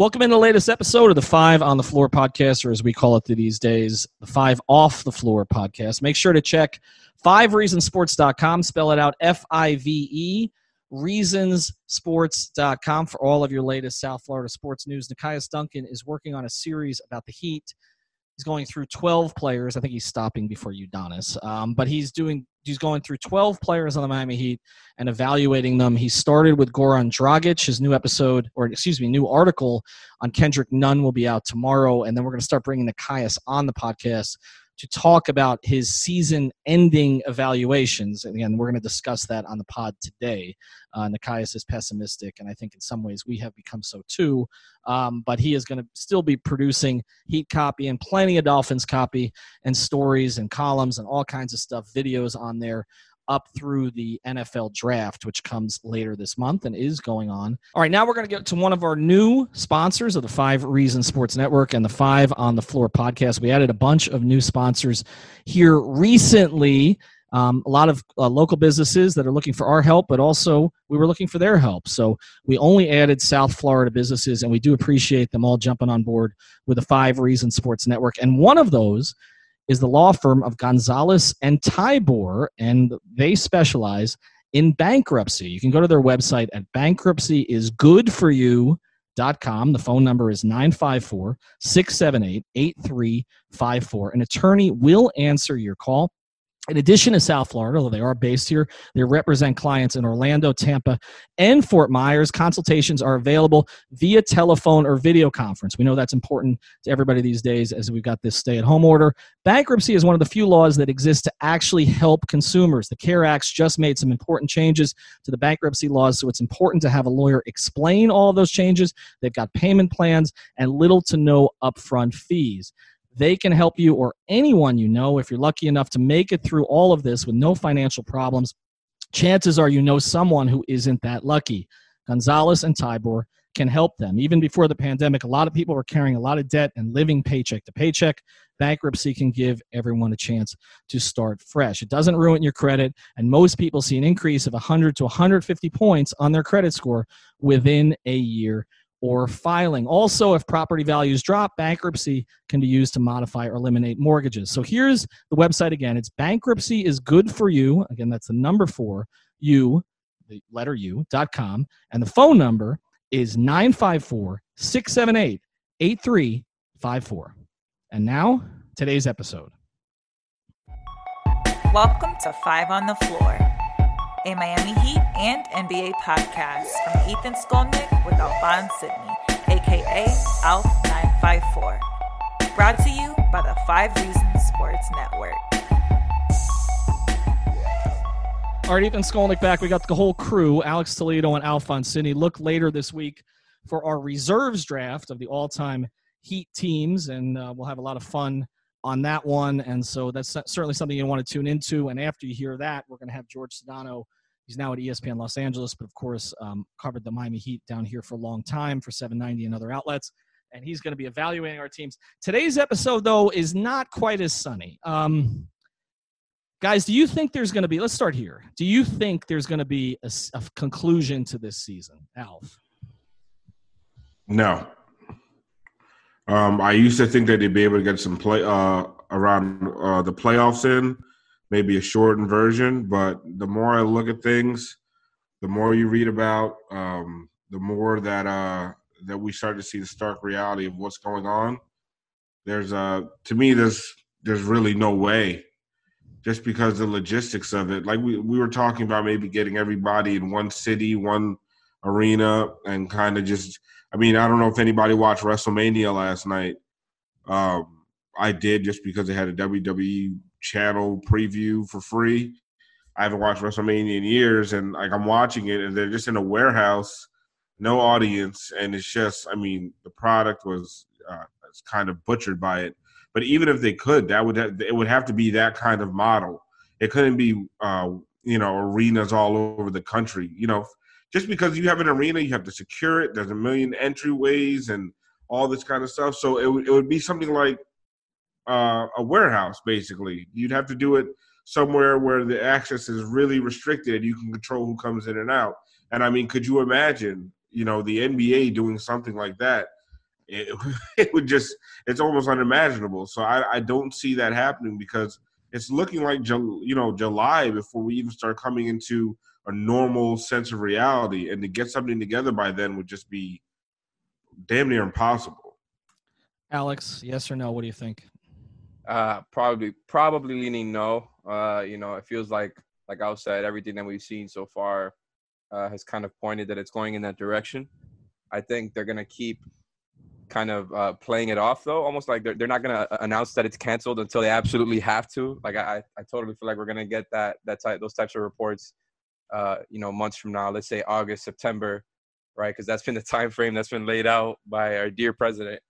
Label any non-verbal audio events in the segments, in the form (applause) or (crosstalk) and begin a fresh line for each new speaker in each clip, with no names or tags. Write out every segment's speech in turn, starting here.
Welcome in the latest episode of the Five on the Floor podcast, or as we call it these days, the Five Off the Floor podcast. Make sure to check fivereasonssports.com, spell it out F I V E, reasonsports.com for all of your latest South Florida sports news. Nekias Duncan is working on a series about the Heat He's going through 12 players. I think he's stopping before Udonis, um, but he's doing he's going through 12 players on the Miami Heat and evaluating them. He started with Goran Dragic. His new episode, or excuse me, new article on Kendrick Nunn will be out tomorrow, and then we're going to start bringing Nekias on the podcast to talk about his season ending evaluations. And again, we're going to discuss that on the pod today. Uh, Nekias is pessimistic, and I think in some ways we have become so too. Um, but he is going to still be producing Heat copy and plenty of Dolphins copy and stories and columns and all kinds of stuff, videos on there up through the NFL draft, which comes later this month and is going on. All right, now we're going to get to one of our new sponsors of the Five Reasons Sports Network and the Five on the Floor podcast. We added a bunch of new sponsors here recently. Um, a lot of uh, local businesses that are looking for our help, but also we were looking for their help. So we only added South Florida businesses, and we do appreciate them all jumping on board with the Five Reasons Sports Network. And one of those is the law firm of Gonzalez and Tybor, and they specialize in bankruptcy. You can go to their website at bankruptcyisgoodforyou.com. The phone number is 954 678 8354. An attorney will answer your call. In addition to South Florida, although they are based here, they represent clients in Orlando, Tampa, and Fort Myers. Consultations are available via telephone or video conference. We know that's important to everybody these days as we've got this stay at home order. Bankruptcy is one of the few laws that exist to actually help consumers. The CARES Act's just made some important changes to the bankruptcy laws, so it's important to have a lawyer explain all those changes. They've got payment plans and little to no upfront fees. They can help you or anyone you know if you're lucky enough to make it through all of this with no financial problems. Chances are you know someone who isn't that lucky. Gonzalez and Tybor can help them. Even before the pandemic, a lot of people were carrying a lot of debt and living paycheck to paycheck. Bankruptcy can give everyone a chance to start fresh. It doesn't ruin your credit, and most people see an increase of 100 to 150 points on their credit score within a year or filing. Also, if property values drop, bankruptcy can be used to modify or eliminate mortgages. So here's the website again. It's bankruptcy is good for you. Again, that's the number four, you, the letter U, dot com. And the phone number is 954 678 8354. And now, today's episode.
Welcome to Five on the Floor a Miami Heat and NBA podcast from Ethan Skolnick with Alphonse Sidney, aka ALF954. Brought to you by the Five Reasons Sports Network.
All right, Ethan Skolnick back. We got the whole crew, Alex Toledo and Alphonse Sidney. Look later this week for our reserves draft of the all-time Heat teams, and uh, we'll have a lot of fun on that one. And so that's certainly something you want to tune into. And after you hear that, we're going to have George Sedano. He's now at ESPN Los Angeles, but of course, um, covered the Miami Heat down here for a long time for 790 and other outlets. And he's going to be evaluating our teams. Today's episode, though, is not quite as sunny. Um, guys, do you think there's going to be, let's start here. Do you think there's going to be a, a conclusion to this season, Alf?
No. Um, I used to think that they'd be able to get some play uh, around uh, the playoffs in, maybe a shortened version. But the more I look at things, the more you read about, um, the more that uh, that we start to see the stark reality of what's going on. There's uh, to me, there's there's really no way, just because the logistics of it. Like we we were talking about, maybe getting everybody in one city, one arena, and kind of just I mean, I don't know if anybody watched WrestleMania last night. Um, I did just because they had a WWE channel preview for free. I haven't watched WrestleMania in years, and like I'm watching it, and they're just in a warehouse, no audience, and it's just, I mean, the product was uh, kind of butchered by it. But even if they could, that would have, it would have to be that kind of model. It couldn't be, uh, you know, arenas all over the country. You know, just because you have an arena, you have to secure it. There's a million entryways and all this kind of stuff. So it, w- it would be something like uh, a warehouse, basically. You'd have to do it somewhere where the access is really restricted. You can control who comes in and out. And I mean, could you imagine, you know, the NBA doing something like that? it, (laughs) it would just it's almost unimaginable. So I, I don't see that happening because it's looking like you know July before we even start coming into a normal sense of reality, and to get something together by then would just be damn near impossible.
Alex, yes or no? What do you think?
Uh, probably, probably leaning no. Uh, you know, it feels like, like I said, everything that we've seen so far uh, has kind of pointed that it's going in that direction. I think they're gonna keep kind of uh, playing it off though, almost like they're, they're not gonna uh, announce that it's canceled until they absolutely have to. Like I, I totally feel like we're gonna get that that type those types of reports, uh, you know, months from now. Let's say August, September, right? Because that's been the time frame that's been laid out by our dear president.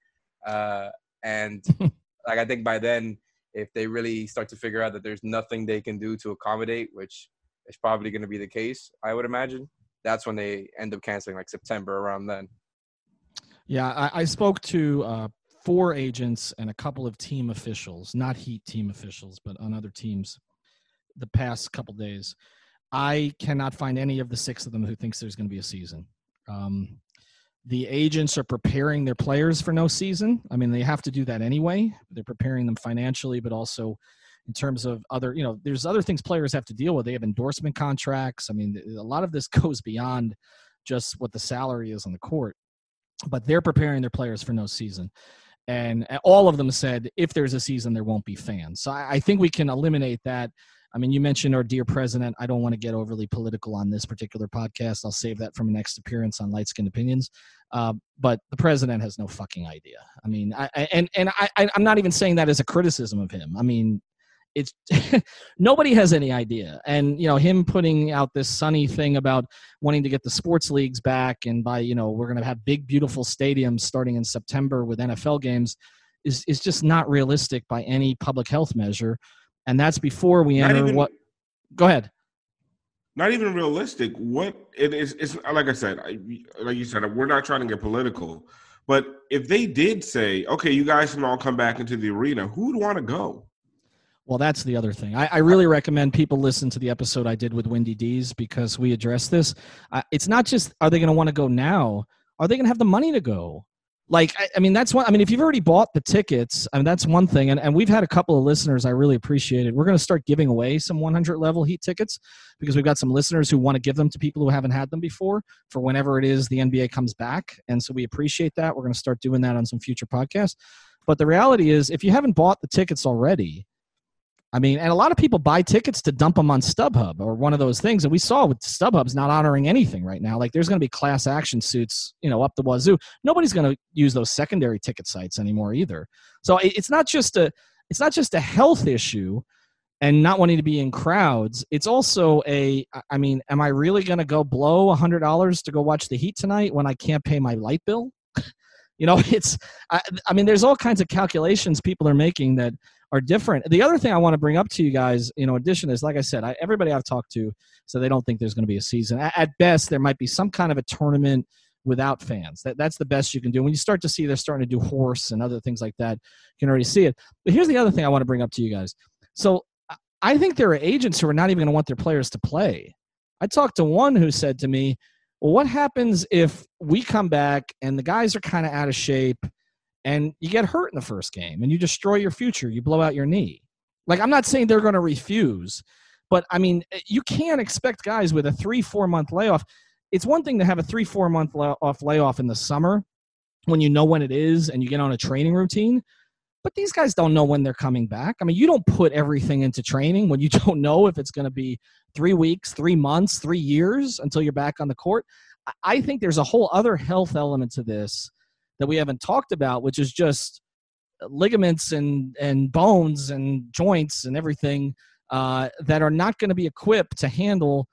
Uh, and (laughs) like I think by then, if they really start to figure out that there's nothing they can do to accommodate, which is probably going to be the case, I would imagine, that's when they end up canceling, like September around then.
Yeah, I, I spoke to uh, four agents and a couple of team officials, not Heat team officials, but on other teams, the past couple days. I cannot find any of the six of them who thinks there's going to be a season. Um, the agents are preparing their players for no season. I mean, they have to do that anyway. They're preparing them financially, but also in terms of other, you know, there's other things players have to deal with. They have endorsement contracts. I mean, a lot of this (laughs) goes beyond just what the salary is on the court but they're preparing their players for no season. And all of them said if there's a season, there won't be fans. So I, think we can eliminate that. I mean, you mentioned our dear president. I don't want to get overly political on this particular podcast. I'll save that for my next appearance on Light Skinned Opinions. Uh, but the president has no fucking idea. I mean, I, and and I, I'm not even saying that as a criticism of him. I mean, it's (laughs) nobody has any idea and you know him putting out this sunny thing about wanting to get the sports leagues back and by you know we're going to have big beautiful stadiums starting in september with nfl games is is just not realistic by any public health measure and that's before we not enter even, what go ahead
not even realistic what it is it's like i said I, like you said we're not trying to get political but if they did say okay you guys can all come back into the arena who would want to go
well, that's the other thing. I, I, really recommend people listen to the episode I did with Wendy Dees because we address this. Uh, it's not just are they going to want to go now? Are they going to have the money to go? Like, I, I, mean, that's one. I mean, if you've already bought the tickets, I mean, that's one thing. And, and we've had a couple of listeners I really appreciate it. We're going to start giving away some 100 level heat tickets because we've got some listeners who want to give them to people who haven't had them before for whenever it is the NBA comes back. And so we appreciate that. We're going to start doing that on some future podcasts. But the reality is, if you haven't bought the tickets already, I mean, and a lot of people buy tickets to dump them on StubHub or one of those things. And we saw with StubHub's not honoring anything right now. Like there's going to be class action suits, you know, up the wazoo. Nobody's going to use those secondary ticket sites anymore either. So it's not just a it's not just a health issue and not wanting to be in crowds. It's also a I mean, am I really going to go blow a hundred dollars to go watch the Heat tonight when I can't pay my light bill? (laughs) you know, it's I, I mean, there's all kinds of calculations people are making that are different. The other thing I want to bring up to you guys, you know, addition is like I said, I, everybody I've talked to, so they don't think there's going to be a season. At, at, best, there might be some kind of a tournament without fans. That that's the best you can do. When you start to see they're starting to do horse and other things like that, you can already see it. But here's the other thing I want to bring up to you guys. So I think there are agents who are not even going to want their players to play. I talked to one who said to me, "Well, what happens if we come back and the guys are kind of out of shape?" And you get hurt in the first game and you destroy your future, you blow out your knee. Like, I'm not saying they're going to refuse, but I mean, eh, you can't expect guys with a three, four month layoff. It's one thing to have a three, four month off layoff in the summer when you know when it is and you get on a training routine. But these guys don't know when they're coming back. I mean, you don't put everything into training when you (laughs) don't know if it's going to be three weeks, three months, three years until you're back on the court. I think there's a whole other health element to this that we haven't talked about, which is just ligaments and and bones and joints and everything uh, that are not going to be equipped to handle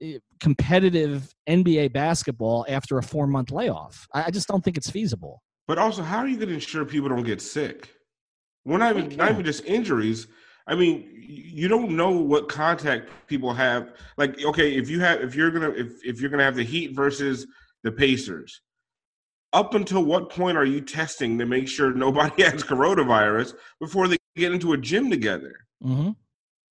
eh, competitive NBA basketball after a four month layoff. I, I, just don't think it's feasible.
But also, how are you going to ensure people don't get sick? We're not even not even just injuries. I mean, you don't know what contact people have. Like, okay, if you have if you're gonna if if you're gonna have the Heat versus the Pacers, up until what point are you testing to make sure nobody (laughs) has coronavirus before they get into a gym together?
Mm-hmm.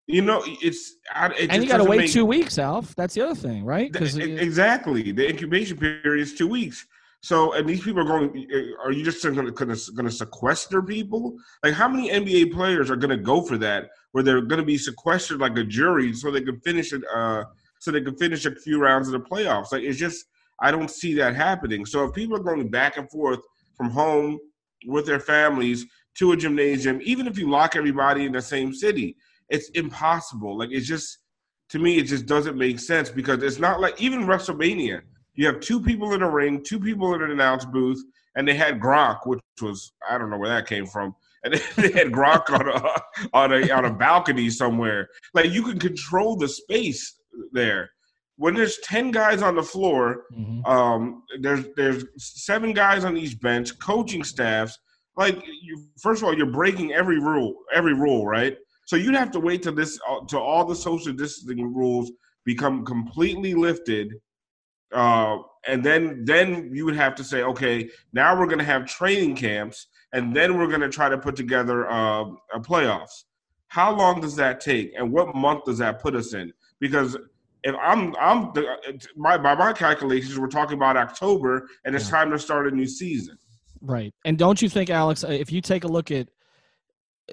You know, it's it
and you got to wait make, two weeks, Alf. That's the other thing, right?
Because exactly the incubation period is two weeks. So, and these people are going. Are you just going to going to sequester people? Like, how many NBA players are going to go for that? Where they're going to be sequestered like a jury, so they can finish it. Uh, so they can finish a few rounds of the playoffs. Like, it's just I don't see that happening. So, if people are going back and forth from home with their families to a gymnasium, even if you lock everybody in the same city, it's impossible. Like, it's just to me, it just doesn't make sense because it's not like even WrestleMania you have two people in a ring, two people in an announce booth, and they had Gronk, which was I don't know where that came from, and (laughs) they had Gronk on a on a on a balcony somewhere. Like you can control the space there. When there's ten guys on the floor, mm-hmm. um, there's there's seven guys on each bench, coaching staffs. Like you, first of all, you're breaking every rule, every rule, right? So you'd have to wait till this, uh, till all the social distancing rules become completely lifted uh, and then then you would have to say, okay, now we're going to have training camps, and then we're going to try to put together uh, a playoffs. How long does that take, and what month does that put us in? Because if I'm I'm the, my by my calculations, we're talking about October, and it's yeah. time to start a new season.
Right, and don't you think, Alex, uh, if you take a look at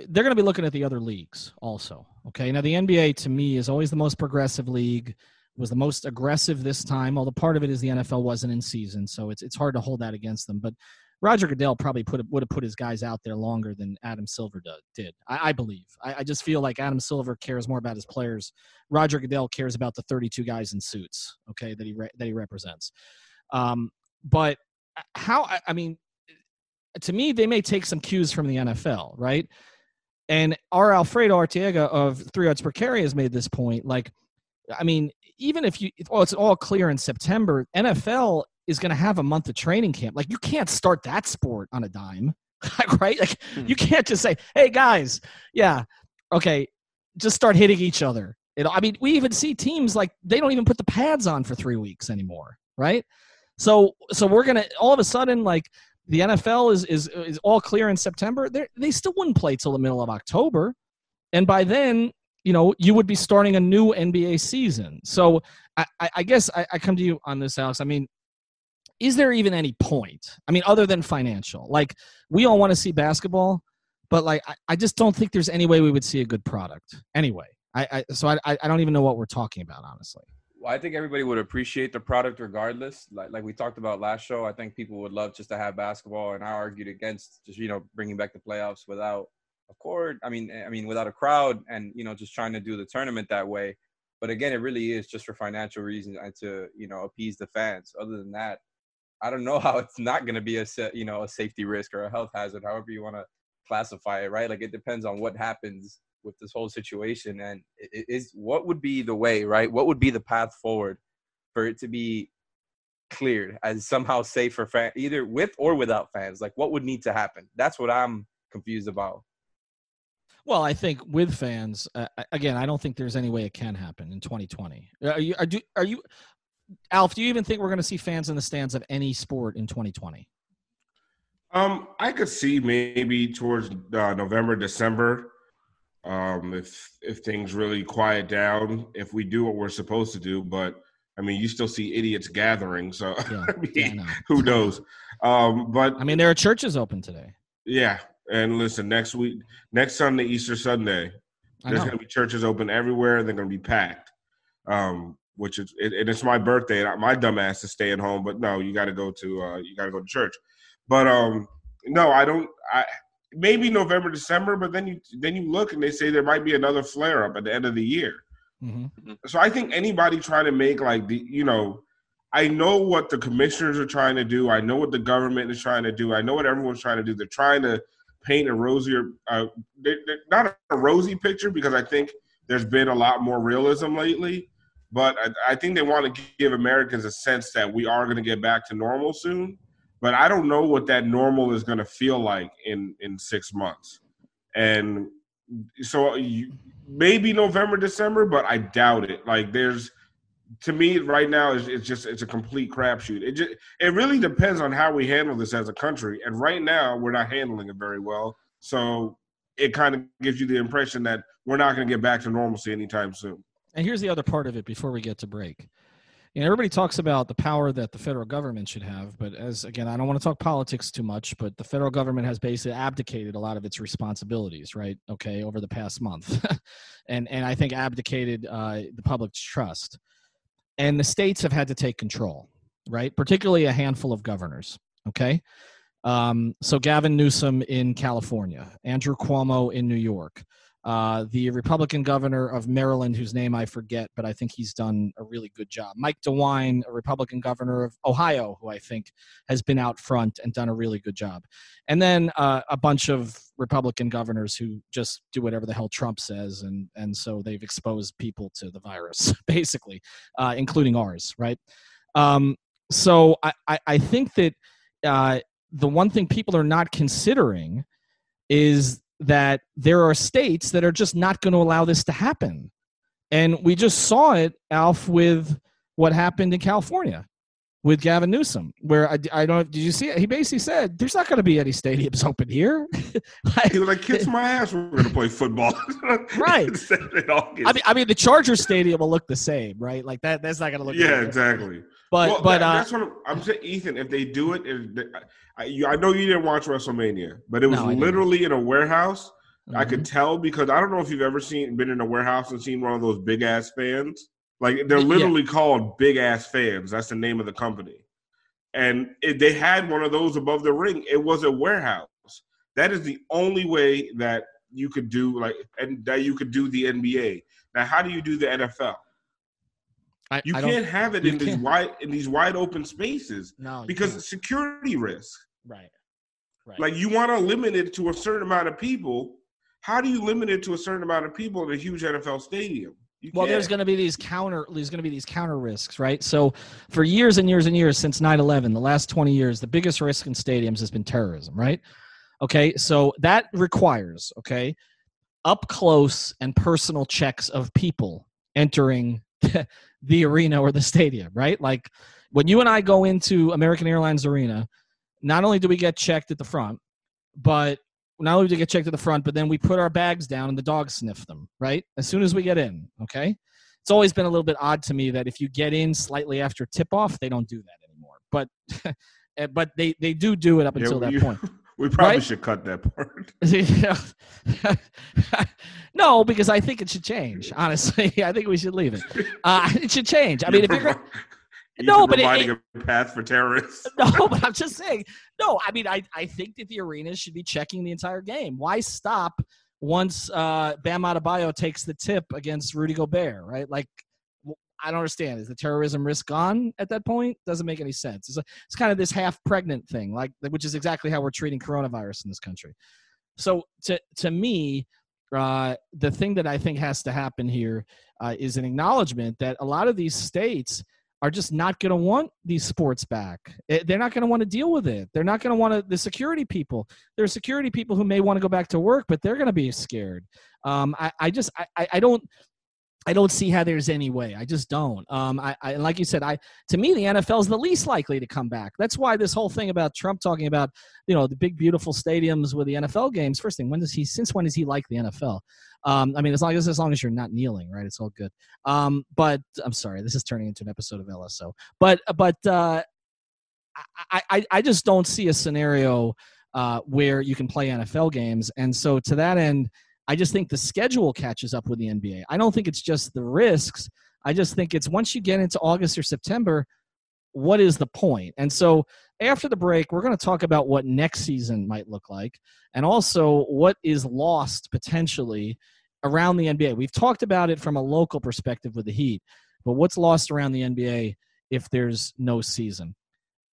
they're going to be looking at the other leagues also. Okay. Now, the NBA to me is always the most progressive league was the most aggressive this time. Although part of it is the NFL wasn't in season, so it's it's hard to hold that against them. But Roger Goodell probably put would have put his guys out there longer than Adam Silver did. I, I believe. I, I, just feel like Adam Silver cares more about his players. Roger Goodell cares about the 32 guys in suits. Okay, that he re, that he represents. Um, but uh, how? I mean, to me, they may take some cues from the NFL, right? And our Alfredo Arteaga of Three Yards Per Carry has made this point. Like, I mean, even if you, well, it's all clear in September, NFL is going to have a month of training camp. Like, you can't start that sport on a dime, (laughs) right? Like, hmm. you can't just say, hey, guys, yeah, okay, just start hitting each other. It, I mean, we even see teams like they don't even put the pads on for three weeks anymore, right? So, so we're gonna all of a sudden like the NFL is is is all clear in September. They they still wouldn't play till the middle of October, and by then you know, you would be starting a new NBA season. So I, I guess I, I come to you on this, Alex. I mean, is there even any point? I mean, other than financial? Like, we all want to see basketball, but like, I, I just don't think there's any way we would see a good product anyway. I, I so I, I don't even know what we're talking about, honestly.
Well, I think everybody would appreciate the product regardless. Like like we talked about last show, I think people would love just to have basketball, and I argued against just you know bringing back the playoffs without of course, I mean, I mean, without a crowd and you know, just trying to do the tournament that way. But again, it really is just for financial reasons and to you know appease the fans. Other than that, I don't know (laughs) how it's not going to be a you know a safety risk or a health hazard, however you want to classify it, right? Like it depends on what happens with this whole situation, and it is what would be the way, right? What would be the path forward for it to be cleared as somehow safe for fans, either with or without fans? Like what would need to happen? That's what I'm confused about.
Well, I think with fans, uh, again, I don't think there's any way it can happen in 2020. Are you, are, do, are you, Alf? Do you even think we're going to see fans in the stands of any sport in 2020?
Um, I could see maybe towards uh, November, December, um, if if things really quiet down, if we do what we're supposed to do. But I mean, you still see idiots gathering, so (laughs) yeah, I mean, yeah, who knows? Um, but
I mean, there are churches open today.
Yeah, and listen, next week, next Sunday, Easter Sunday, there's going to be churches open everywhere. They're going to be packed. Um, which is it, and it's my birthday. And my dumbass is staying home, but no, you got to go to uh, you got to go to church. But um, no, I don't. I maybe November, December, but then you then you look and they say there might be another flare up at the end of the year. Mm-hmm. So I think anybody trying to make like the you know, I know what the commissioners are trying to do. I know what the government is trying to do. I know what everyone's trying to do. They're trying to paint a rosier, uh, not a rosy picture because I think there's been a lot more realism lately. But I, I think they want to give Americans a sense that we are going to get back to normal soon. But I don't know what that normal is going to feel like in in six months. And so you, maybe November, December, but I doubt it. Like there's to me right now is it's just it's a complete crapshoot. It just it really depends on how we handle this as a country. And right now we're not handling it very well. So it kind of gives you the impression that we're not going to get back to normalcy anytime soon.
And here's the other part of it before we get to break. and everybody talks about the power that the federal government should have, but as again, I don't want to talk politics too much, but the federal government has basically abdicated a lot of its responsibilities, right? Okay, over the past month, (laughs) and and I think abdicated uh, the public's trust, and the states have had to take control, right? Particularly a handful of governors. Okay, um, so Gavin Newsom in California, Andrew Cuomo in New York uh, the Republican governor of Maryland, whose name I forget, but I think he's done a really good job. Mike DeWine, a Republican governor of Ohio, who I think has been out front and done a really good job. And then uh, a bunch of Republican governors who just do whatever the hell Trump says, and and so they've exposed people to the virus, (laughs) basically, uh, including ours, right? Um, so I, I, I think that uh, the one thing people are not considering is that there are states that are just not going to allow this to happen. And we just saw it, Alf, with what happened in California with Gavin Newsom, where I, I don't did you see it? He basically said, "There's not going to be any stadiums (laughs) open here." (laughs)
like, he was like, "Kiss my ass, we're going to play football." (laughs)
right. I mean, I mean, the Charger Stadium will look the same, right? Like that. That's not going to look.
Yeah, exactly.
But well, but
that, uh, that's what I'm, I'm, saying, Ethan. If they do it, if I, you, I, know you didn't watch WrestleMania, but it was no, literally in a warehouse. Mm-hmm. I could mm-hmm. tell because I don't know if you've ever seen been in a warehouse and seen one of those big ass fans. Like they're literally yeah. called big ass fans. That's the name of the company. And it, they had one of those above the ring. It was a warehouse. That is the only way that you could do like and that you could do the NBA. Now, how do you do the NFL? I, you I can't have it in these wide in these wide open spaces.
No,
because security risk.
Right.
Right. Like you want to limit it to a certain amount of people. How do you limit it to a certain amount of people in a huge NFL stadium?
You well, can't. there's going to be these counter. There's going to be these counter risks, right? So, for years and years and years since 9/11, the last 20 years, the biggest risk in stadiums has been terrorism, right? Okay, so that requires okay up close and personal checks of people entering (laughs) the arena or the stadium, right? Like when you and I go into American Airlines Arena, not only do we get checked at the front, but not only do we get checked at the front, but then we put our bags down and the dogs sniff them, right? As soon as we get in, okay? It's always been a little bit odd to me that if you get in slightly after tip off, they don't do that anymore. But (laughs) eh, but they, they do do it up until yeah, that
you,
point. (laughs)
We probably right? should cut that part. (laughs)
no, because I think it should change. Honestly, (laughs) I think we should leave it. Uh, it should change. I mean, if you're (laughs)
no, but providing it, a path for terrorists.
No, but I'm just saying. No, I mean, I, I think that the arenas should be checking the entire game. Why stop once uh, Bam Adebayo takes the tip against Rudy Gobert, right? Like, I don't understand. Is the terrorism risk gone at that point? Doesn't make any sense. It's, a, it's kind of this half pregnant thing, like which is exactly how we're treating coronavirus in this country. So to to me, uh, the thing that I think has to happen here uh, is an acknowledgement that a lot of these states are just not going to want these sports back. Eh, they're not going to want to deal with it. They're not going to want to. The security people, there are security people who may want to go back to work, but they're going to be scared. Um, I, I just, I, I don't. I don't see how there's any way. I just don't. Um, I, I like you said, I to me the NFL is the least likely to come back. That's why this whole thing about Trump talking about you know the big beautiful stadiums with the NFL games. First thing, when does he? Since when does he like the NFL? Um, I mean, as long as as long as you're not kneeling, right? It's all good. Um, but I'm sorry, this is turning into an episode of LSO. But but uh, I, I I just don't see a scenario uh, where you can play NFL games, and so to that end I just think the schedule catches up with the NBA. I don't think it's just the risks. I just think it's once you get into August or September, what is the point? And so after the break, we're going to talk about what next season might look like and also what is lost potentially around the NBA. We've talked about it from a local perspective with the Heat, but what's lost around the NBA if there's no season?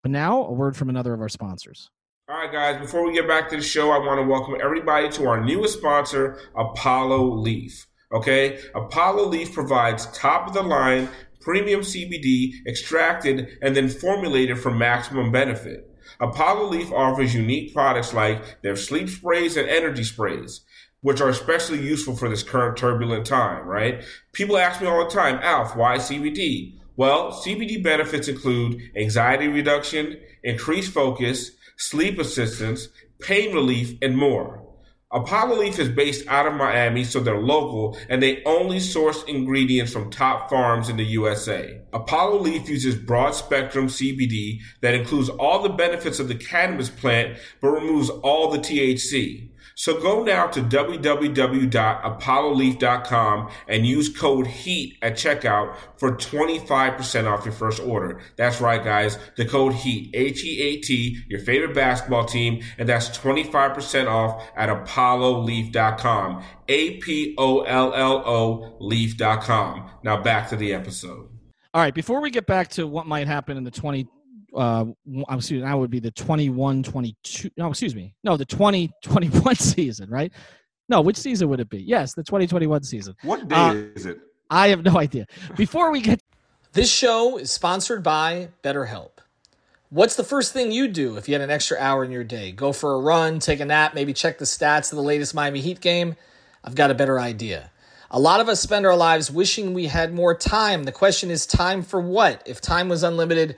But now, a word from another of our sponsors.
All right, guys, before we get back to the show, I want to welcome everybody to our newest sponsor, Apollo Leaf. Okay? Apollo Leaf provides top of the line premium CBD extracted and then formulated for maximum benefit. Apollo Leaf offers unique products like their sleep sprays and energy sprays, which are especially useful for this current turbulent time, right? People ask me all the time, Alf, why CBD? Well, CBD benefits include anxiety reduction, increased focus, sleep assistance, pain relief, and more. Apollo Leaf is based out of Miami, so they're local, and they only source ingredients from top farms in the USA. Apollo Leaf uses broad spectrum CBD that includes all the benefits of the cannabis plant, but removes all the THC. So go now to www.apolloleaf.com and use code HEAT at checkout for 25% off your first order. That's right, guys. The code HEAT, H-E-A-T, your favorite basketball team, and that's 25% off at apolloleaf.com. A-P-O-L-L-O leaf.com. Now back to the episode.
All right, before we get back to what might happen in the 20 uh excuse me, that would be the 21 22 no excuse me no the 2021 (laughs) season right? No which season would it be? Yes the 2021 season.
What day uh, is it?
I have no idea. Before we get
this show is sponsored by betterhelp. What's the first thing you do if you had an extra hour in your day? Go for a run take a nap maybe check the stats of the latest miami heat game? I've got a better idea. A lot of us spend our lives wishing we had more time. The question is, time for what? If time was unlimited,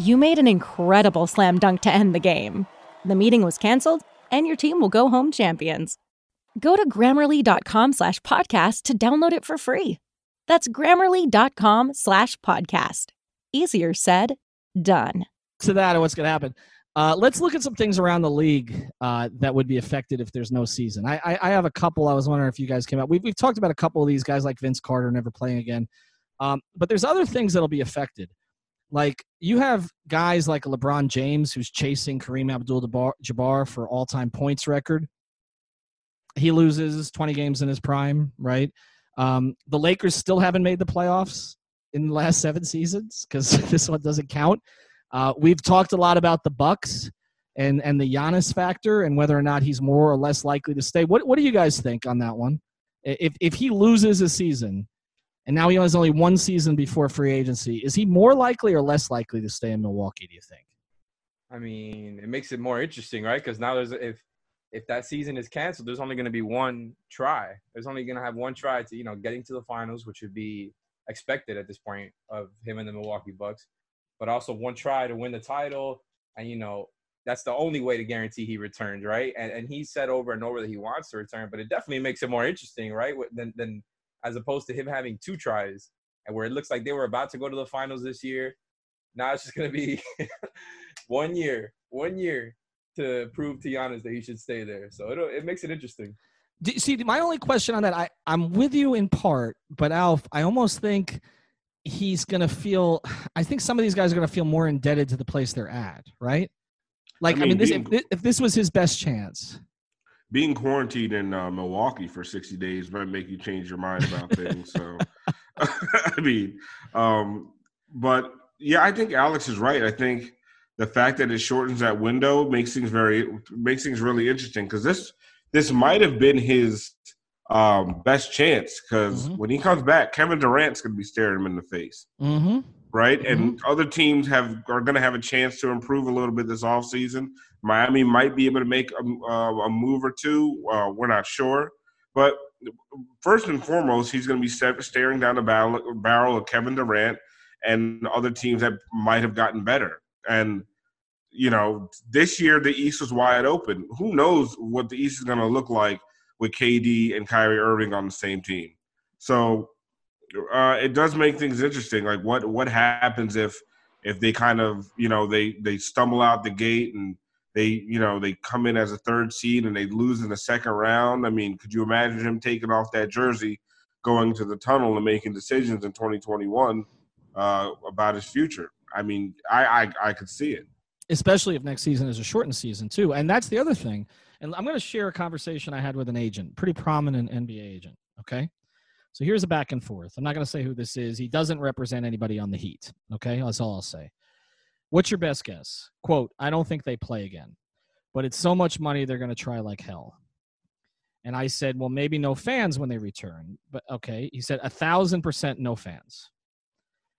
You made an incredible slam dunk to end the game. The meeting was canceled, and your team will go home champions. Go to grammarly.com slash podcast to download it for free. That's grammarly.com slash podcast. Easier said, done.
To that and what's going to happen. Uh, let's look at some things around the league uh, that would be affected if there's no season. I, I, I, have a couple. I was wondering if you guys came out. We've, we've talked about a couple of these guys like Vince Carter never playing again. Um, but there's other things that'll be affected. Like you have guys like LeBron James who's chasing Kareem Abdul-Jabbar for all-time points record. He loses 20 games in his prime, right? Um, the Lakers still haven't made the playoffs in the last seven seasons because (laughs) this one doesn't count. Uh, we've talked a lot about the Bucks and and the Giannis factor and whether or not he's more or less likely to stay. What what do you guys think on that one? If if he loses a season, and now he has only one season before free agency. Is he more likely or less likely to stay in Milwaukee? Do you think?
I mean, it makes it more interesting, right? Because now there's if if that season is canceled, there's only going to be one try. There's only going to have one try to you know getting to the finals, which would be expected at this point of him and the Milwaukee Bucks, but also one try to win the title. And you know that's the only way to guarantee he returns, right? And and he said over and over that he wants to return, but it definitely makes it more interesting, right? Than than as opposed to him having two tries and where it looks like they were about to go to the finals this year. Now it's just going to be (laughs) one year, one year to prove to Giannis that he should stay there. So it it makes it interesting.
Do, see, my only question on that, I, I'm with you in part, but Alf, I almost think he's going to feel, I think some of these guys are going to feel more indebted to the place they're at, right? Like, I mean, I mean this, if, if this was his best chance,
being quarantined in uh, Milwaukee for 60 days might make you change your mind about things. So (laughs) I mean, um, but yeah, I think Alex is right. I think the fact that it shortens that window makes things very makes things really interesting because this this might have been his um, best chance because
Mhm.
when he comes back, Kevin Durant's going to be staring him in the face,
Mm-hmm.
right? And other teams have are going to have a chance to improve a little bit this offseason. Miami might be able to make a, a move or two. Uh, we're not sure, but first and foremost, he's going to be sta- staring down the barrel, barrel of Kevin Durant and other teams that might have gotten better. And you know, this year the East was wide open. Who knows what the East is going to look like with KD and Kyrie Irving on the same team? So uh, it does make things interesting. Like what what happens if if they kind of you know they they stumble out the gate and they you know they come in as a third seed and they lose in the second round. I mean, could you imagine him taking off that jersey, going to the tunnel and making decisions in 2021 uh, about his future? I mean, I, I I could see it.
especially if next season is a shortened season too. And that's the other thing. And I'm going to share a conversation I had with an agent, pretty prominent NBA agent. Okay, so here's a back and forth. I'm not going to say who this is. He doesn't represent anybody on the Heat. Okay, that's all I'll say. What's your best guess? Quote: I don't think they play again, but it's so much money they're going to try like hell. And I said, well, maybe no fans when they return. But okay, he said a thousand percent no fans.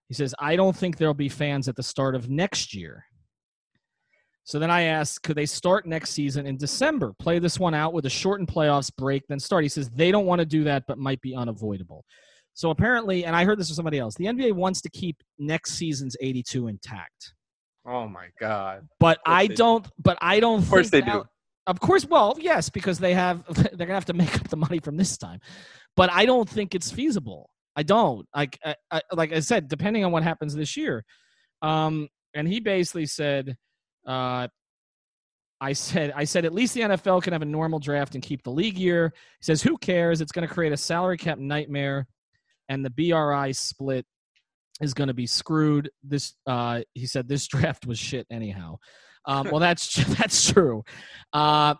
He says, I don't think there'll be fans at the start of next year. So then I asked, could they start next season in December? Play this one out with a shortened playoffs break, then start. He says they don't want to do that, but might be unavoidable. So apparently, and I heard this from somebody else, the NBA wants to keep next season's 82 intact.
Oh my God.
But I
they do.
don't. But I don't.
Of course
think
they do.
Of course, well, yes, because they have. (laughs) They're gonna have to make up the money from this time. But I don't think it's feasible. I don't. Like, I, I, like I said, depending on what happens this year. Um, and he basically said, uh, I said, I said, at least the NFL can have a normal draft and keep the league year. He says, who cares? It's going to create a salary cap nightmare, and the BRI split is going to be screwed. This, uh, he said, this (laughs) draft was shit anyhow. Um, well, (laughs) that's (laughs) that's true. Uh,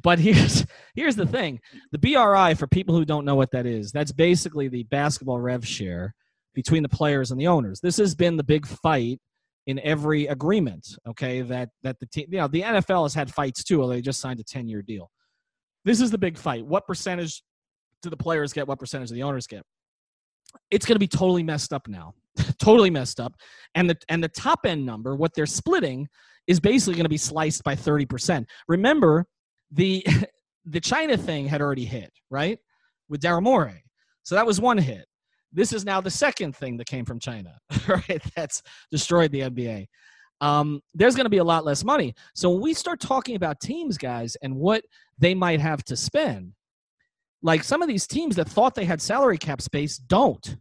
but here's here's the thing: the BRI, for people who don't know what that is, that's basically the basketball rev share between the players and the owners. This has been the big fight in every agreement. Okay, that that the team, you know, the NFL has had fights too. They just signed a ten year deal. This is the big fight. What percentage do the players get? What percentage do the owners get? It's going to be totally messed up now, (laughs) totally messed up. And the and the top end number, what they're splitting, is basically going to be sliced by thirty percent. Remember, the (laughs) the China thing had already hit right with Daryl Morey, so that was one hit. This is now the second thing that came from China, (laughs) right? That's destroyed the NBA. Um, there's going to be a lot less money. So when we start talking about teams, guys, and what they might have to spend, like some of these teams that thought they had salary cap space don't.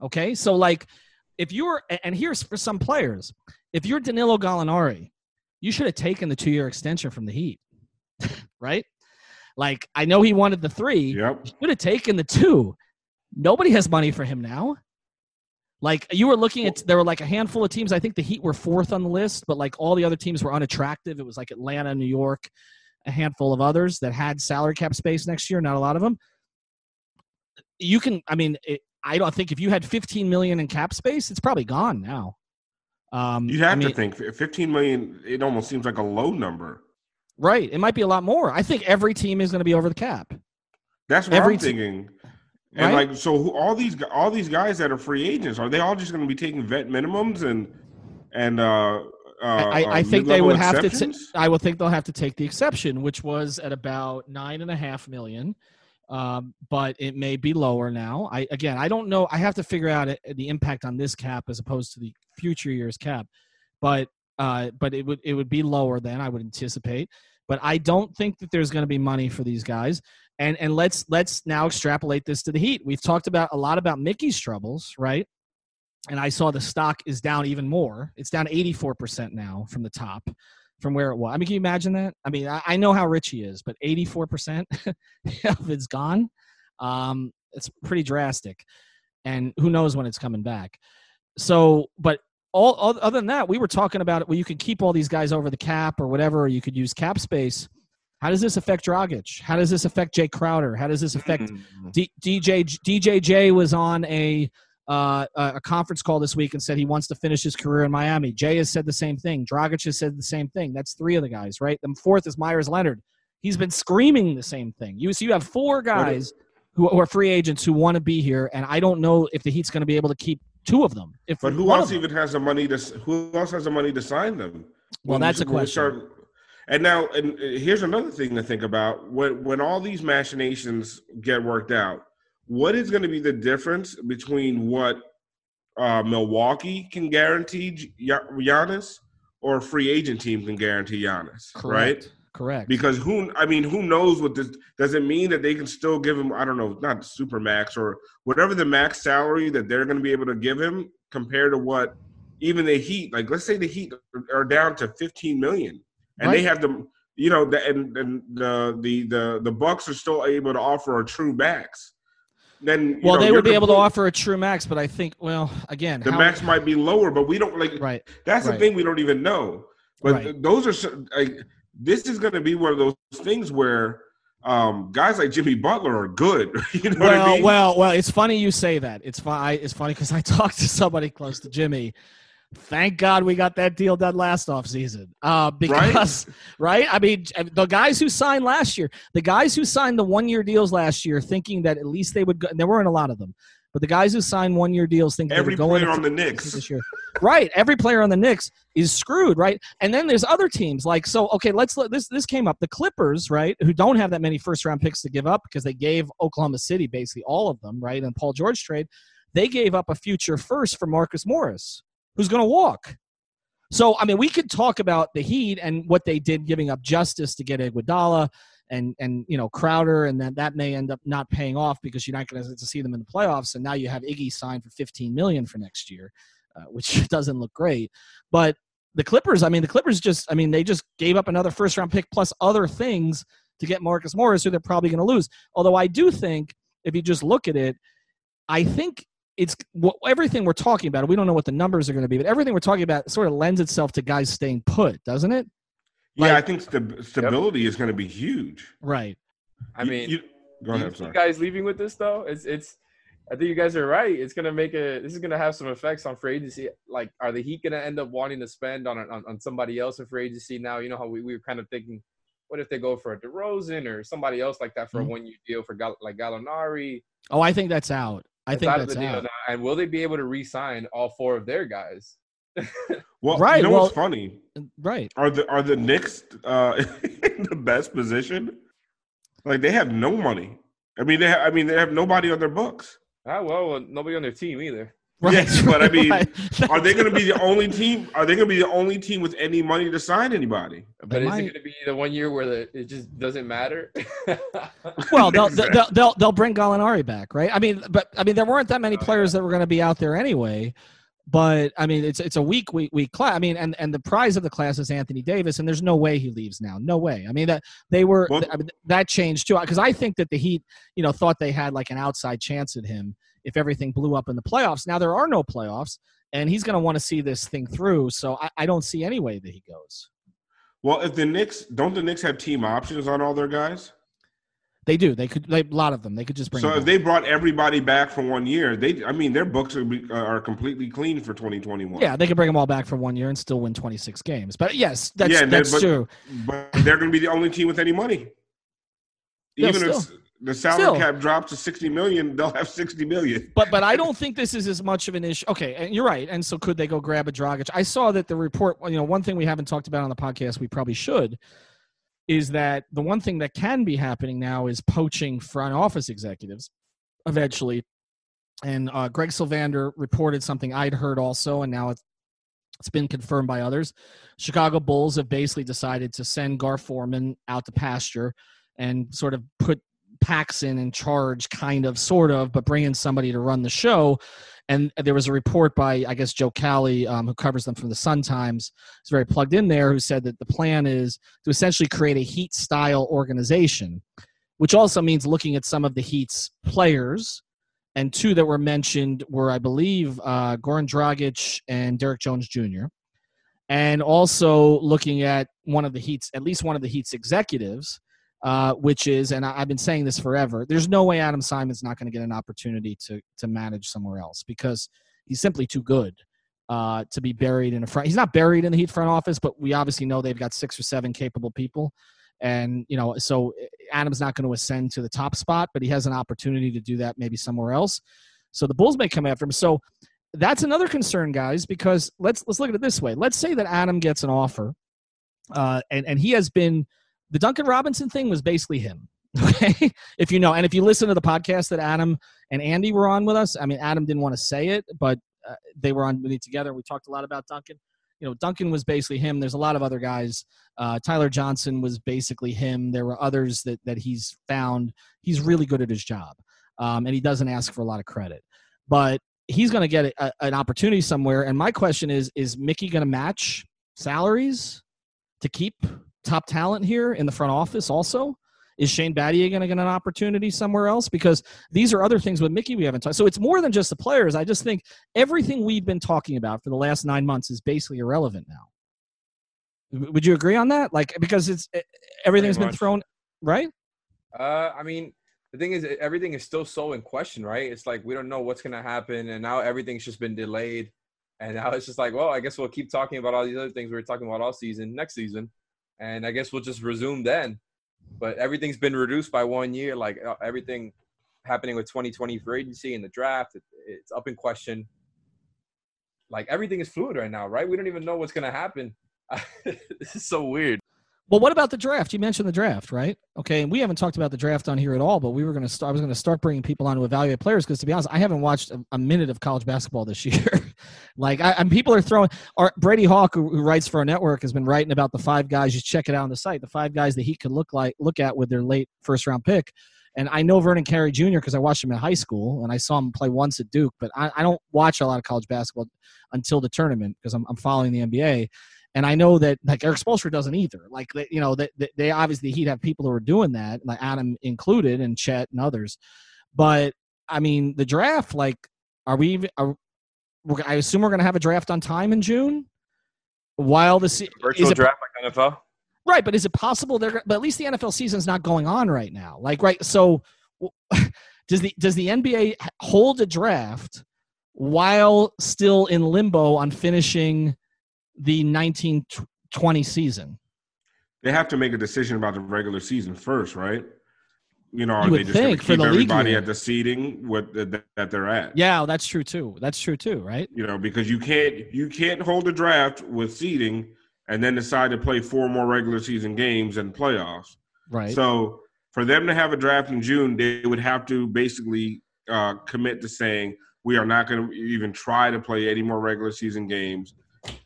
Okay, so like if you're, and here's for some players, if you're Danilo Gallinari, you should have taken the two-year extension from the Heat, (laughs) right? Like I know he wanted the three,
Yep.
should have taken the two. Nobody has money for him now. Like you were looking at, there were like a handful of teams. I think the Heat were fourth on the list, but like all the other teams were unattractive. It was like Atlanta, New York, a handful of others that had salary cap space next year. Not a lot of them. You can, I mean, it, I don't think if you had 15 million in cap space, it's probably gone now. Um,
You have
I mean,
to think 15 million. It almost seems like a low number.
right? It might be a lot more. I think every team is going to be over the cap.
That's what
Every
I'm
te-
thinking. And
Right?
like, so who, all these all these guys that are free agents are they all just going to be taking vet minimums and and uh, uh
I, I
uh,
think they would have to. T-? I would think they'll have to take the exception, which was at about nine and a half million. Um, but it may be lower now. I again, I don't know. I have to figure out the impact on this cap as opposed to the future years cap. But uh, but it would it would be lower than I would anticipate. But I don't think that there's going to be money for these guys. And and let's let's now extrapolate this to the Heat. We've talked about a lot about Micky's troubles, right? And I saw the stock is down even more. It's down 84% now from the top, from where it was. I mean, can you imagine that? I mean, I, I know how rich he is, but 84% (laughs) of it's gone. Um, it's pretty drastic. And who knows when it's coming back. So, but all all- other than that, we were talking about it where you could keep all these guys over the cap or whatever, or you could use cap space. How does this affect Dragic? How does this affect Jae Crowder? How does this affect. (laughs) D- DJ DJJ was on a uh, a conference call this week and said he wants to finish his career in Miami. Jae has said the same thing. Dragic has said the same thing. That's three of the guys, right? The fourth is Meyers Leonard. He's been screaming the same thing. You so you have four guys who, who are free agents who want to be here, and I don't know if the Heat's going to be able to keep two of them. If
But who else even has the money to? Who else has the money to sign them?
Well,
When
that's
you-
a question.
start- and now, and uh, here's another thing to think about: when when all these machinations get worked out, what is going to be the difference between what uh, Milwaukee can guarantee Gi- Giannis or a free agent team can guarantee Giannis? Right?
Correct. Correct.
Because who I mean, who knows what this does it mean that they can still give him, I don't know, not super max or whatever the max salary that they're gonna be able to give him compared to what even the Heat, like let's say the Heat are down to 15 million and they have the you know, the, and, and the the the the Bucks are still able to offer a true max. Then
well,
know,
they would be able to offer a true max, but I think, well, again,
the
how-
max might be lower, but we don't like
right.
that's the thing we don't even know. But
Right.
those are so- like this is going to be one of those things where um, guys like Jimmy Butler are good. (laughs) you know
well,
what I mean?
well, well. It's funny you say that. It's fine. It's funny because I (laughs) talked to somebody close to Jimmy. Thank God we got that deal done last offseason. Uh, because right? I mean, the guys who signed last year, the guys who signed the one year deals last year, thinking that at least they would go. And there weren't a lot of them, but the guys who signed one year deals think
Every
they would go
player on the Knicks.
this year. right? Every player on the Knicks is screwed, right? And then there's other teams like so. Okay, let's let this. This came up. The Clippers, right, who don't have that many first round picks to give up because they gave Oklahoma City basically all of them, right? And Paul George trade, they gave up a future first for Marcus Morris, who's going to walk. So I mean, we could talk about the Heat and what they did, giving up justice to get Iguodala and and you know Crowder, and that that may end up not paying off because you're not going to see them in the playoffs. And now you have Iggy signed for 15 million for next year, uh, which (laughs) doesn't look great. But the Clippers, I mean, the Clippers just, I mean, they just gave up another first round pick plus other things to get Marcus Morris, who they're probably going to lose. Although I do think, if you just look at it, I think it's what everything we're talking about. We don't know what the numbers are going to be, but everything we're talking about sort of lends itself to guys staying put, doesn't it?
yeah, I think sta- stability is going to be huge.
Right.
I
You-
mean,
you- go ahead.
you
Sorry.
guys leaving with this though, it's it's. I think you guys are right. It's gonna make a. This is gonna have some effects on free agency. Like, are the Heat gonna end up wanting to spend on on, on somebody else in free agency now? You know how we, we were kind of thinking, what if they go for a DeRozan or somebody else like that for
Mhm.
a one year deal for Gal- like Gallinari?
Oh, I think that's out. I think that's out.
now. And will they be able to re-sign all four of their guys? (laughs)
Well,
Right,
you know
well-
what's funny?
Right.
Are the are the Knicks uh, (laughs) in the best position? Like they have no money. I mean, they have, I mean they have nobody on their books.
Ah, well, well, nobody on their team either.
Right.
Yes, but I mean,
Right.
Are they going to be the only team? Are they going to be the only team with any money to sign anybody?
But is
might.
it going to be the one year where the, it just doesn't matter? (laughs)
Well, they'll, (laughs)
Exactly.
they'll they'll they'll bring Gallinari back, right? I mean, but I mean, there weren't that many
Oh,
players that were going to be out there anyway. But I mean, it's it's a weak week week class. I mean, and and the prize of the class is Anthony Davis, and there's no way he leaves now. No way. I mean that they were
Well-
I mean, that changed too because I think that the Heat, you know, thought they had like an outside chance at him if everything blew up in the playoffs. Now there are no playoffs, and he's going to want to see this thing through. So I, I don't see any way that he goes.
Well, if the Knicks don't the Knicks have team options on all their guys?
They do. They could. They, a lot of them. They could just bring.
So if
back.
they brought everybody back for one year, they I mean their books are, uh, are completely clean for 2021.
Yeah, they could bring them all back for one year and still win 26 games. But yes, that's
Yeah,
that's
but-
true.
but they're going to be the only team with any money.
Yeah,
Even if
still.
The salary
Still.
cap drops to 60 million, they'll have 60 million.
But but I don't think this is as much of an issue. Okay, and you're right. And so could they go grab a Dragic? I saw that the report. You know, one thing we haven't talked about on the podcast, we probably should, is that the one thing that can be happening now is poaching front office executives, eventually. And uh, Greg Sylvander reported something I'd heard also, and now it's it's been confirmed by others. Chicago Bulls have basically decided to send Gar Forman out to pasture and sort of put Paxson in charge, kind of, sort of, but bring in somebody to run the show. And there was a report by, I guess, Joe Cowley, um, who covers them from the Sun Times. He's very plugged in there, who said that the plan is to essentially create a Heat style organization, which also means looking at some of the Heat's players. And two that were mentioned were, I believe, uh, Goran Dragic and Derrick Jones Jr. And also looking at one of the Heat's, at least one of the Heat's executives, uh, which is, and I, have been saying this forever. There's no way Adam Simon's not going to get an opportunity to to manage somewhere else because he's simply too good uh, to be buried in a front. He's not buried in the Heat front office, but we obviously know they've got six or seven capable people. And, you know, so eh, Adam's not going to ascend to the top spot, but he has an opportunity to do that maybe somewhere else. So the Bulls may come after him. So that's another concern, guys, because let's let's look at it this way. Let's say that Adam gets an offer, uh, and and he has been the Duncan Robinson thing was basically him. (laughs) Okay, if you know, and if you listen to the podcast that Adam and Andy were on with us, I mean, Adam didn't want to say it, but uh, they were on with me together. We talked a lot about Duncan. You know, Duncan was basically him. There's a lot of other guys. Uh, Tyler Johnson was basically him. There were others that that he's found. He's really good at his job, um, and he doesn't ask for a lot of credit. But he's going to get a, an opportunity somewhere. And my question is: Is Micky going to match salaries to keep top talent here in the front office? Also, is Shane Battier going to get an opportunity somewhere else? Because these are other things with Micky we haven't talked. So it's more than just the players. I just think everything we've been talking about for the last nine months is basically irrelevant now. Would you agree on that? Like because it's everything's been thrown right.
Uh, I mean, the thing is, everything is still so in question, right? It's like we don't know what's going to happen, and now everything's just been delayed. And now it's just like, well, I guess we'll keep talking about all these other things we were talking about all season, next season, and I guess we'll just resume then but everything's been reduced by one year. Like uh, everything happening with 2020 for agency and the draft, it, it's up in question. Like everything is fluid right now, right? We don't even know what's going to happen. (laughs) this is so weird.
Well, what about the draft? You mentioned the draft, right? Okay, and we haven't talked about the draft on here at all, but we were going to start. I was going to start bringing people on to evaluate players because, to be honest, I haven't watched a, a minute of college basketball this (laughs) year. like, I, and people are throwing. Our, Brady Hawk, who, who, writes for our network, has been writing about the five guys. You check it out on the site. The five guys that he could look like, look at with their late first round pick. And I know Vernon Carey Jr. because I watched him in high school and I saw him play once at Duke. But I, I don't watch a lot of college basketball until the tournament because I'm, I'm following the NBA. And I know that like Erik Spoelstra doesn't either. Like you know that they, they, obviously he'd have people who are doing that, like Adam included, and Chet and others. But I mean, the draft. Like, are we? Are, I assume we're going to have a draft on time in June. While the se-
virtual it, draft like NFL.
Right, but is it possible they're? But at least the NFL season is not going on right now. Like, right. So, (laughs) does the does the NBA hold a draft while still in limbo on finishing? The 1920 season?
They have to make a decision about the regular season first, right? You know, are
you
they just
going
to keep everybody at the seating with the, that they're at?
Yeah, that's true too. That's true too, right?
You know, because you can't you can't hold a draft with seeding and then decide to play four more regular season games and playoffs.
Right.
So for them to have a draft in June, they would have to basically uh, commit to saying we are not going to even try to play any more regular season games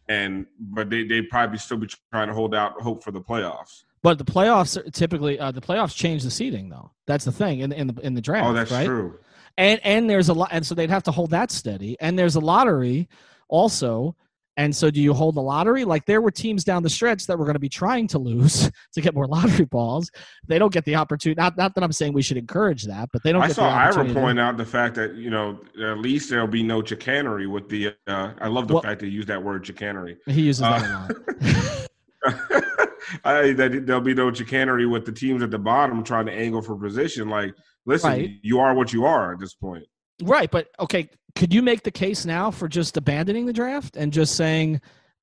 and but they they probably still be trying to hold out hope for the playoffs.
But the playoffs typically uh, the playoffs change the seeding though. That's the thing in in the in the draft.
Oh, that's
right?
true.
And and there's a lot, and so they'd have to hold that steady. And there's a lottery also and so, do you hold the lottery? Like there were teams down the stretch that were going to be trying to lose (laughs) to get more lottery balls. They don't get the opportunity. Not, not that I'm saying we should encourage that, but they don't.
I
saw
Ira point out the fact that you know at least there'll be no chicanery with the. Uh, I love the well, fact that he used that word chicanery.
He uses that uh, a
lot. (laughs) (laughs) I, that there'll be no chicanery with the teams at the bottom trying to angle for position. Like, listen, right. you are what you are at this point.
Right, but okay, could you make the case now for just abandoning the draft and just saying,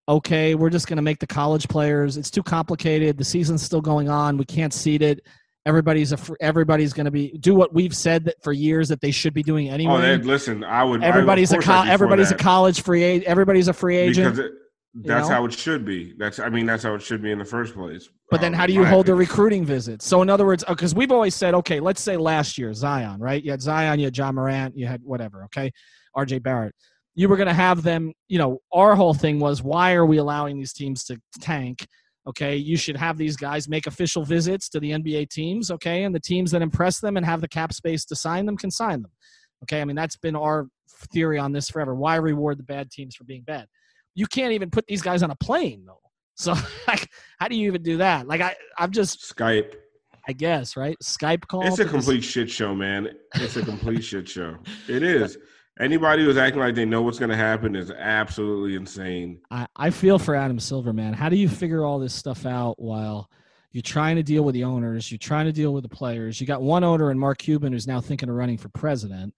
okay, we're just going to make the college players. It's too complicated. The season's still going on. We can't seed it. Everybody's a everybody's going to be do what we've said that for years that they should be doing anyway. Oh,
they, listen, I would.
Everybody's
I, a
co- everybody's that. a college free agent. Everybody's a free agent.
It, that's know? how it should be. That's I mean that's how it should be in the first place.
But then, um, how do you hold opinion. the recruiting visits? So, in other words, because uh, we've always said, okay, let's say last year Zion, right? You had Zion, you had Ja Morant, you had whatever, okay, R.J. Barrett. You were going to have them. You know, our whole thing was, why are we allowing these teams to tank? Okay, you should have these guys make official visits to the NBA teams. Okay, and the teams that impress them and have the cap space to sign them can sign them. Okay, I mean that's been our theory on this forever. Why reward the bad teams for being bad? You can't even put these guys on a plane though. So (laughs) like, how do you even do that? Like I, I'm just
Skype.
I guess right. Skype call.
It's a complete shit show, man. It's a complete (laughs) shit show. It is. Anybody who's acting like they know what's going to happen is absolutely insane.
I, I feel for Adam Silver, man. How do you figure all this stuff out while You're trying to deal with the owners. You're trying to deal with the players. You got one owner in Mark Cuban who's now thinking of running for president.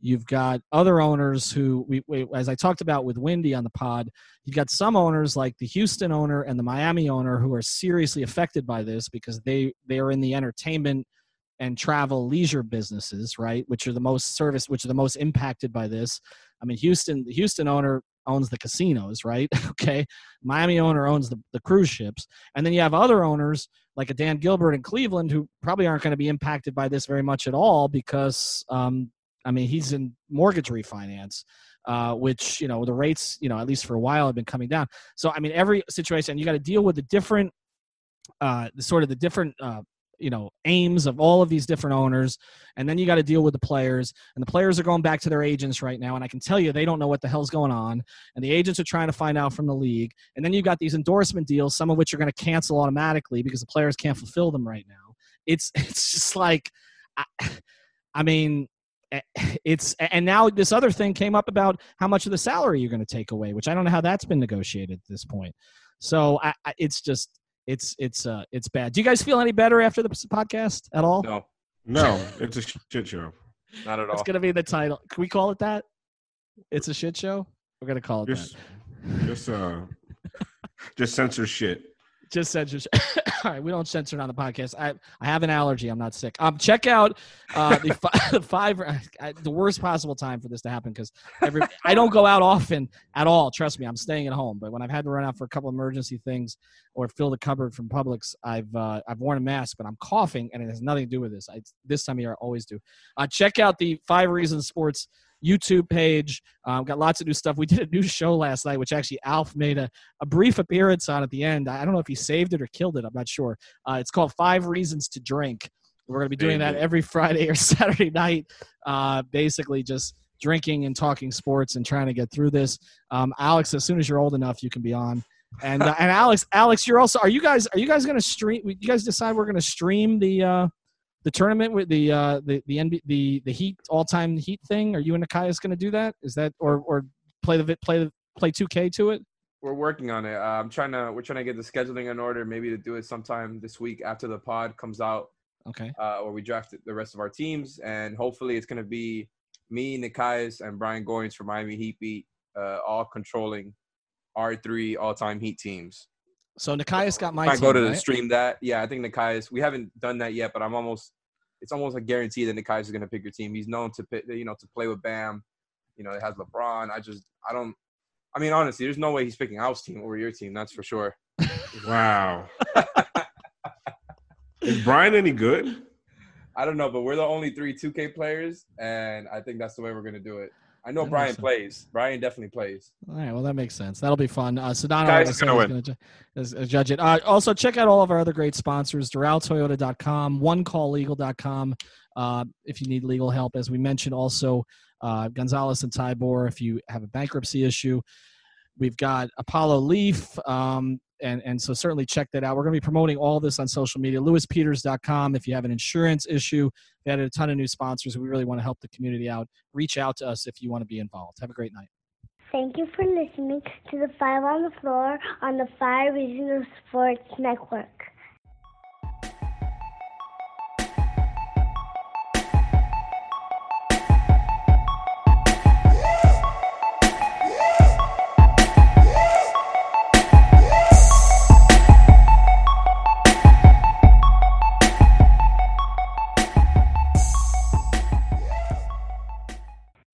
You've got other owners who, we, we, as I talked about with Wendy on the pod, you've got some owners like the Houston owner and the Miami owner who are seriously affected by this because they they are in the entertainment and travel leisure businesses, right? Which are the most service, which are the most impacted by this. I mean, Houston, the Houston owner owns the casinos, right? (laughs) okay. Miami owner owns the, the cruise ships. And then you have other owners like a Dan Gilbert in Cleveland who probably aren't going to be impacted by this very much at all because um, I mean, he's in mortgage refinance, uh, which you know the rates, you know, at least for a while, have been coming down. So I mean, every situation you got to deal with the different, uh, sort of the different. Uh, you know aims of all of these different owners and then you got to deal with the players and the players are going back to their agents right now and i can tell you they don't know what the hell's going on and the agents are trying to find out from the league and then you got these endorsement deals some of which are going to cancel automatically because the players can't fulfill them right now it's (laughs) it's just like I, I mean (laughs) it's and now this other thing came up about how much of the salary you're going to take away, which I don't know how that's been negotiated at this point. So I, I, it's just it's it's uh it's bad. Do you guys feel any better after the podcast at all?
No,
no, it's a shit show.
Not at all.
It's gonna be the title. Can we call it that? It's a shit show. We're gonna call it
just,
that.
Just uh, just censor shit
just censor. (coughs) All right, we don't censor it on the podcast. I I have an allergy. I'm not sick. Um, check out uh, the, (laughs) the five I, the worst possible time for this to happen because every I don't go out often at all. Trust me, I'm staying at home. But when I've had to run out for a couple emergency things or fill the cupboard from Publix, I've uh, I've worn a mask, but I'm coughing, and it has nothing to do with this. I, this time of year, I always do. Uh, check out the Five Reasons Sports YouTube page. Um, got lots of new stuff. We did a new show last night, which actually Alf made a, a brief appearance on at the end. I don't know if he saved it or killed it. I'm not sure. Uh, it's called Five Reasons to Drink. We're going to be doing that every Friday or (laughs) Saturday night, uh, basically just drinking and talking sports and trying to get through this. Um, Alex, as soon as you're old enough, you can be on. And uh, (laughs) and Alex, Alex, you're also. Are you guys? Are you guys going to stream? You guys decide we're going to stream the uh, the tournament with the uh, the the the the Heat all time Heat thing? Are you and Nekias going to do that? Is that or or play the play the play two K to it?
We're working on it. Uh, I'm trying to we're trying to get the scheduling in order. Maybe to do it sometime this week after the pod comes out.
Okay.
Uh, or we draft the rest of our teams, and hopefully it's going to be me, Nekias, and Brian Goins for Miami Heat beat, uh, all controlling our three all-time Heat teams.
So Nekias got my.
I go to
right?
stream that. Yeah, I think Nekias. We haven't done that yet, but I'm almost it's almost a guarantee that Nekias is going to pick your team. He's known to pick, you know, to play with Bam. You know, it has LeBron. I just, I don't. I mean, honestly, there's no way he's picking our team over your team. That's for sure. (laughs)
Wow. is Brian any good? (laughs)
I don't know, but we're the only three 2K players, and I think that's the way we're going to do it. I know Brian plays. Brian definitely plays.
All right, well that makes sense. That'll be fun. Uh, Sedano
Guys is
going to ju- judge it. Uh, also, check out all of our other great sponsors: DoralToyota.com, OneCallLegal.com. Uh, if you need legal help, as we mentioned, also uh, Gonzalez and Tybor. If you have a bankruptcy issue, we've got Apollo Leaf. Um, and and so certainly check that out. We're going to be promoting all this on social media. LewisPeters.com. If you have an insurance issue, we added a ton of new sponsors. We really want to help the community out. Reach out to us if you want to be involved. Have a great night.
Thank you for listening to the Five on the Floor on the Five Reasons Sports Network.